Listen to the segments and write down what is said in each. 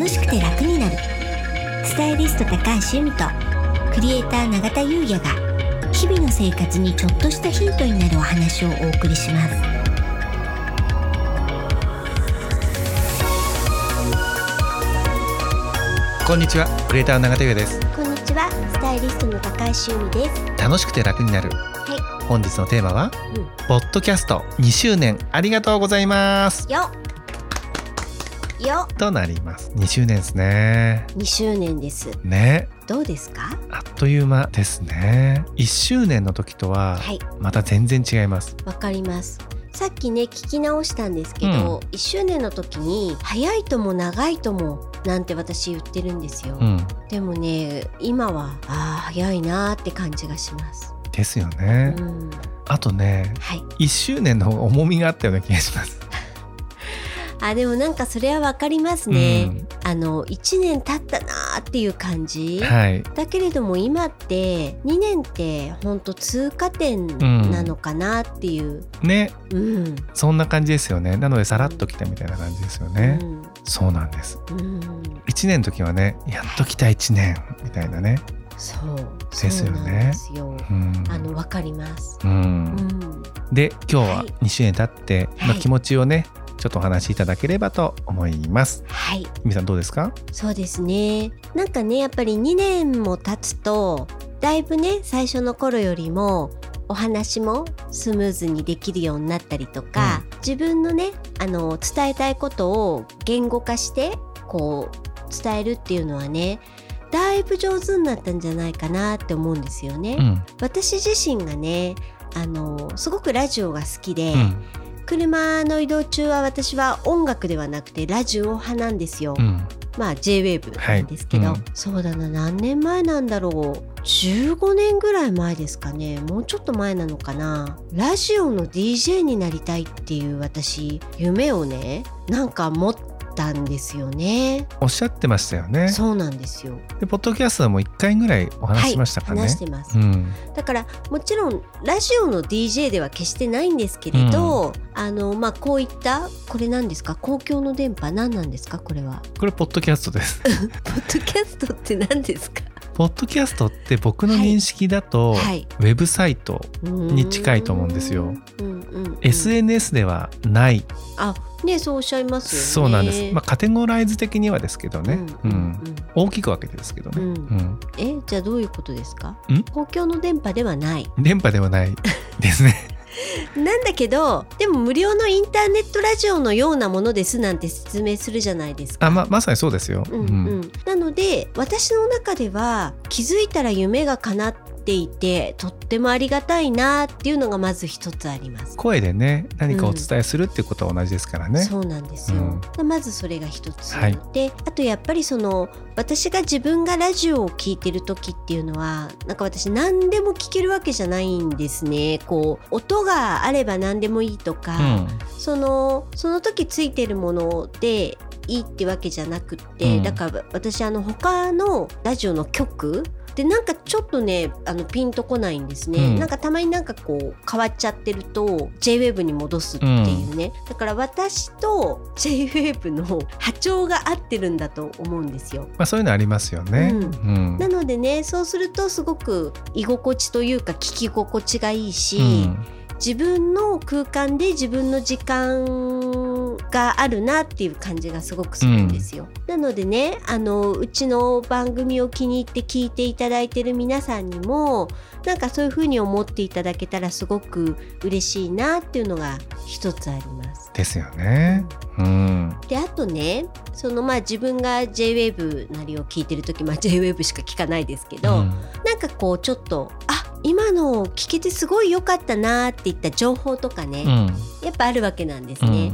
楽しくて楽になる。スタイリスト高橋由美とクリエイター永田優也が日々の生活にちょっとしたヒントになるお話をお送りします。こんにちはクリエイターの永田優也です。こんにちはスタイリストの高橋由美です。楽しくて楽になる。は本日のテーマは、うん。ポッドキャスト2周年ありがとうございます。いよよ。となります。2周年ですね。2周年です。ね。どうですか？あっという間ですね。1周年の時とははい。また全然違います。わかります。さっきね聞き直したんですけど、1周年の時に早いとも長いともなんて私言ってるんですよ、うん。でもね今はあー早いなーって感じがします、ですよね、うん、あとねはい。1周年の重みがあったような気がしますあでもなんかそれはわかりますね、あの1年経ったなーっていう感じ、はい。だけれども今って2年ってほんと通過点なのかなっていう、ね。うん。そんな感じですよね。なのでさらっと来たみたいな感じですよね、うん。そうなんです。うん。1年の時はねやっと来た1年みたいなね。そう。ですよね。よ。うん。あのわかります、うん。うん、で今日ははい。2周年経って、まあ、はい。気持ちをねちょっとお話しいただければと思います。はい。みみさんどうですか？そうですね。なんかねやっぱり2年も経つとだいぶね最初の頃よりもお話もスムーズにできるようになったりとか、自分のねあの伝えたいことを言語化してこう伝えるっていうのはねだいぶ上手になったんじゃないかなって思うんですよね。うん。私自身がねあのすごくラジオが好きで、うん車の移動中は私は音楽ではなくてラジオ派なんですよ。うん。まあ J-WAVE なんですけど、はいうん。そうだな何年前なんだろう。15年ぐらい前ですかね。もうちょっと前なのかな。ラジオの DJ になりたいっていう私夢をねなんか持ったんですよね。おっしゃってましたよね。そうなんですよ。でポッドキャストはもう1回ぐらいお話ししましたかね、話してます、うん。だからもちろんラジオの DJ では決してないんですけれど、あのまあこういったこれ何ですか？公共の電波何なんですか？これは。これポッドキャストです。ポッドキャストって何ですか？ポッドキャストって僕の認識だと、はい。ウェブサイトに近いと思うんですよ。うん。うん。うん、SNS ではない、あねそうおっしゃいますよね。そうなんです、まあ、カテゴライズ的にはですけどね、ううんん。うん。大きく分けてですけどね、うん。うん。えじゃあどういうことですか？ん？公共の電波ではない。電波ではないですね なんだけどでも無料のインターネットラジオのようなものですなんて説明するじゃないですか。あままさにそうですよ、うんうん、なので私の中では気づいたら夢が叶っていてとってもありがたいなっていうのがまず一つあります。声でね何かお伝えするっていうことは同じですからね、そうなんですよ、まずそれが一つ、はい。であとやっぱりその私が自分がラジオを聞いてる時っていうのはなんか私何でも聞けるわけじゃないんですね。こう音があれば何でもいいとか、うん。そのその時ついてるものでいいってわけじゃなくって、うん。だから私あの他のラジオの曲でなんかちょっとねあのピンとこないんですね、うん。なんかたまになんかこう変わっちゃってると JWAVE に戻すっていうね、だから私と JWAVE の波長が合ってるんだと思うんですよ。まあ、そういうのありますよね、うん。うん。なのでねそうするとすごく居心地というか聞き心地がいいし、うん。自分の空間で自分の時間があるなっていう感じがすごくするんですよ。なのでねあのうちの番組を気に入って聞いていただいてる皆さんにもなんかそういう風に思っていただけたらすごく嬉しいなっていうのが一つあります。ですよね。うん。であとねそのまあ自分が JWAVE なりを聞いてる時まあ JWAVE しか聞かないですけど、うん。なんかこうちょっとあ今の聞けてすごい良かったなっていった情報とかね、うん。やっぱあるわけなんですね。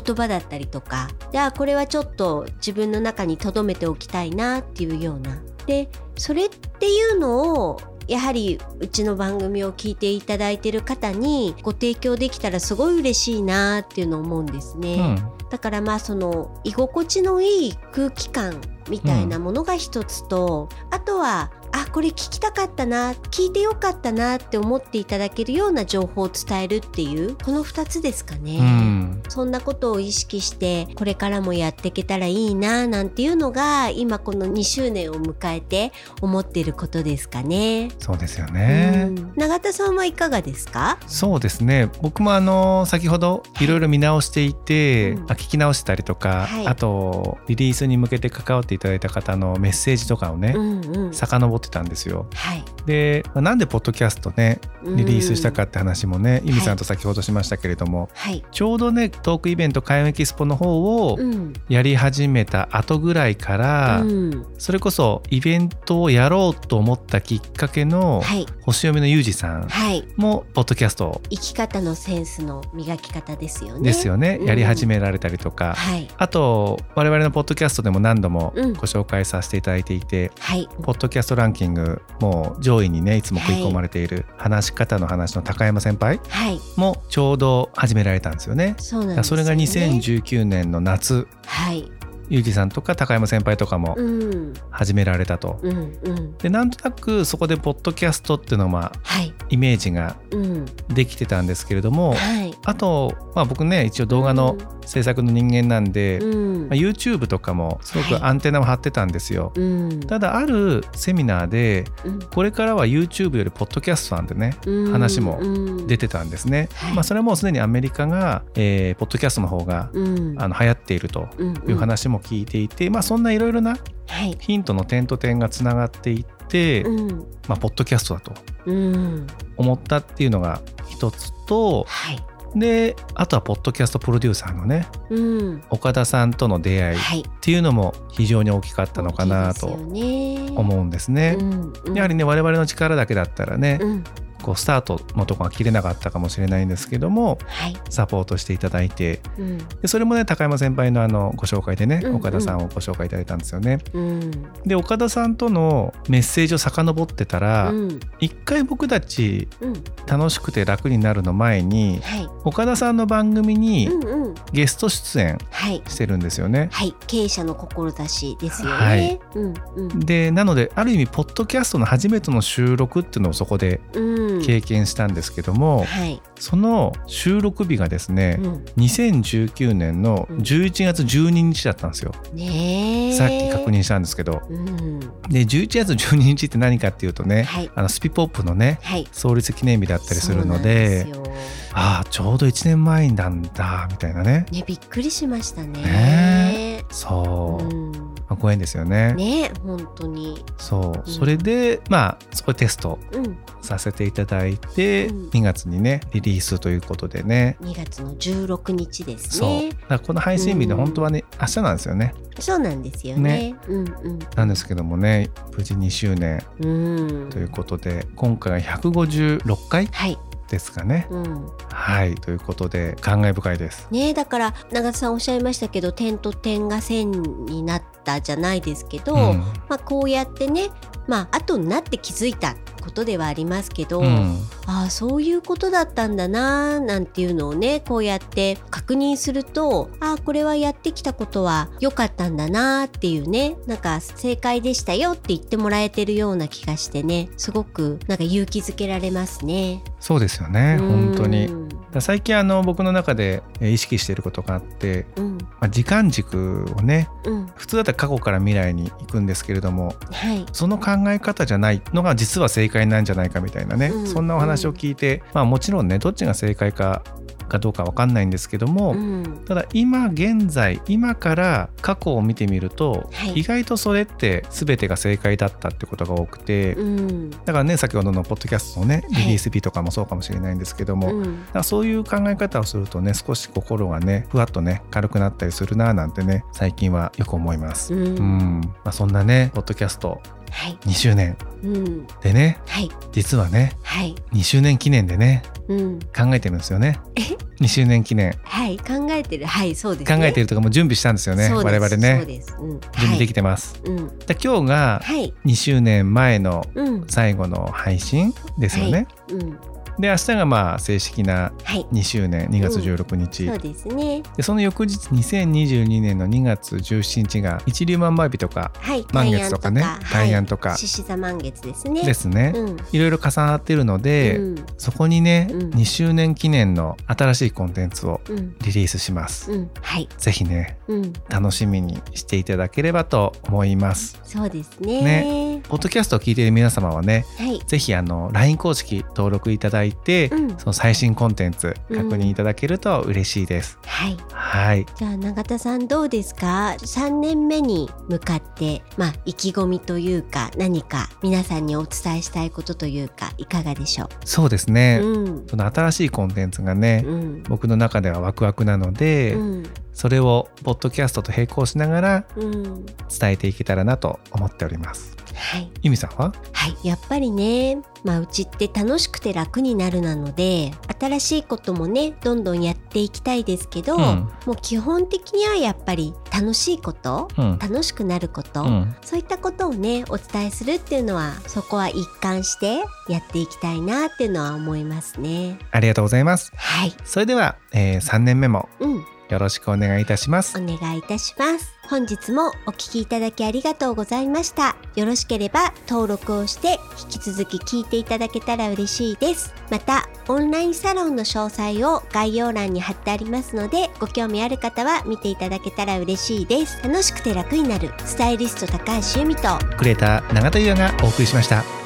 言葉だったりとかであこれはちょっと自分の中に留めておきたいなっていうような。でそれっていうのをやはりうちの番組を聞いていただいてる方にご提供できたらすごい嬉しいなっていうのを思うんですね。うんだからまあその居心地のいい空気感みたいなものが一つと、あとはあこれ聞きたかったな聞いてよかったなって思っていただけるような情報を伝えるっていうこの2つですかね。うん。そんなことを意識してこれからもやっていけたらいいななんていうのが今この2周年を迎えて思っていることですかね。そうですよね、うん。永田さんはいかがですか？そうですね。僕もあの先ほどいろいろ見直していて、うん。あ聞き直したりとか、はい。あとリリースに向けて関わっていただいた方のメッセージとかをね、うんうん。遡ってたんですよ。はい。でまあなんでポッドキャストねリリースしたかって話もね、んイミさんと先ほどしましたけれども、はい。ちょうどねトークイベント開運エキスポの方をうん。やり始めた後ぐらいから、うん。それこそイベントをやろうと思ったきっかけのはい。星読みのユージさんはい。もポッドキャスト生き方のセンスの磨き方ですよね。ですよね、うん。やり始められたりとか、はい。あと我々のポッドキャストでも何度もうん。ご紹介させていただいていて、はい。ポッドキャストランキングもう上位にねいつも食い込まれている話し方の話の高山先輩はいもちょうど始められたんですよね。そうなんですよね。それが2019年の夏はいゆうじさんとか高山先輩とかもうん。始められたと。うんうん。でなんとなくそこでポッドキャストっていうのはまあはい。イメージがうん。できてたんですけれどもはい。あと、まあ、僕ね一応動画の制作の人間なんで、うん。まあ、YouTube とかもすごはい。くアンテナを張ってたんですよ。うん。ただあるセミナーでうん。これからは YouTube よりポッドキャストなんてねうん話もうん。出てたんですね。はい。まあ、それはもうすでにアメリカが、えーポッドキャストの方がうん。あの流行っているとうん。いう話も聞いていて、まあ、そんないろいろなはい。ヒントの点と点がつながっていって、うん。まあ、ポッドキャストだとうん。思ったっていうのが一つとはい。であとはポッドキャストプロデューサーのねうん。岡田さんとの出会いっはい。ていうのも非常に大きかったのかなと大きいですよね思うんですね。うんうんやはりね我々の力だけだったらね、うんこうスタートのとこが切れなかったかもしれないんですけどもはい。サポートしていただいてうん。でそれもね高山先輩のあのご紹介でね、うんうん。岡田さんをご紹介いただいたんですよね。うん。で岡田さんとのメッセージを遡ってたら、うん。一回僕たちうん。楽しくて楽になるの前にはい。岡田さんの番組にゲスト出演はい。してるんですよね。はい。経営者の志ですよね。はい。うんうん。でなのである意味ポッドキャストの初めての収録っていうのをそこでうん経験したんですけども、はい。その収録日がですね、うん2019年の11月12日だったんですよ、ねえ。さっき確。認したんですけどうん。で11月12日って何かっていうとね、はいあのスピポップのねはい。創立記念日だったりするのでああちょうど1年前なんだみたいなねねびっくりしましたね。ねそう、うん。まあご縁ですよねね本当に。そう、んそれでまあそこでテストうん。させていただいて、うん2月にねリリースということでね2月の16日ですそうねだ。からこの配信日でうん本当はね、明日なんですよねそうなんですよね。うんうん。なんですけどもね無事2周年うん。ということで今回が156回はい。ですかね。うん。はい。ということで感慨深いです。ねだから永田さんおっしゃいましたけど点と点が線になったじゃないですけど、うん。まあ、こうやってねまあ後になって気づいたことではありますけど、うん。ああそういうことだったんだななんていうのをねこうやって確認するとああこれはやってきたことは良かったんだなっていうねなんか正解でしたよって言ってもらえてるような気がしてねすごくなんか勇気づけられますね。そうですよね本当に。最近あの僕の中でえー意識していることがあって、うんまあ、時間軸をねうん。普通だったら過去から未来に行くんですけれどもはい。その考え方じゃないのが実は正解なんじゃないかみたいなね、うん。そんなお話を聞いて、まあもちろんねどっちが正解かかどうかわかんないんですけども、うん。ただ今現在今から過去を見てみると、はい。意外とそれって全てが正解だったってことが多くて、うん。だからね先ほどのポッドキャストのねリリース日とかもそうかもしれないんですけども、だうん。からそういう考え方をするとね少し心がねふわっとね軽くなったりするななんてね最近はよく思います。うん。うん。まあ、そんなねポッドキャストはい。2周年。うん。でねはい。実はねはい。2周年記念でねうん。考えてるんですよね。え？2周年記念。はい。考えてる。はいそうですね。考えてるとかもう準備したんですよね我々ね。そうです。うん。準備できててます、うん。で今日がはい。2周年前のうん。最後の配信ですよね、うんで明日がまあ正式なはい。2周年2月16日、そうですね。でその翌日2022年の2月17日が一粒万倍日とかはい。満月とかね大安とか。獅子座満月ですね。ですね、うん。いろいろ重なっているので、うん。そこにね、うん。2周年記念の新しいコンテンツをうん。リリースします、うん。はい。ぜひねうん。楽しみにしていただければと思います。そうですね。ね。ポッドキャストを聞いている皆様はねはい。ぜひあの LINE 公式登録いただいて、うん。その最新コンテンツ確認いただけると嬉しいです、はい。はい。じゃあ永田さんどうですか？3年目に向かってまあ意気込みというか何か皆さんにお伝えしたいことというかいかがでしょそうですね、ううん。その新しいコンテンツがね、うん。僕の中ではワクワクなので、うん。それをポッドキャストと並行しながらうん。伝えていけたらなと思っておりますはい。ゆみさんは？はい、やっぱりね、まあ、うちって楽しくて楽になるなので新しいこともねどんどんやっていきたいですけど、うん。もう基本的にはやっぱり楽しいことうん。楽しくなること、うん。そういったことをねお伝えするっていうのはそこは一貫してやっていきたいなっていうのは思いますね。ありがとうございます。はい、それでは、え3年目もうん、よろしくお願いいたしますお願いいたします。本日もお聞きいただきありがとうございました。よろしければ登録をして引き続き聞いていただけたら嬉しいです。また、オンラインサロンの詳細を概要欄に貼ってありますので、ご興味ある方は見ていただけたら嬉しいです。楽しくて楽になるスタイリスト高橋由美とクレーター永田優也がお送りしました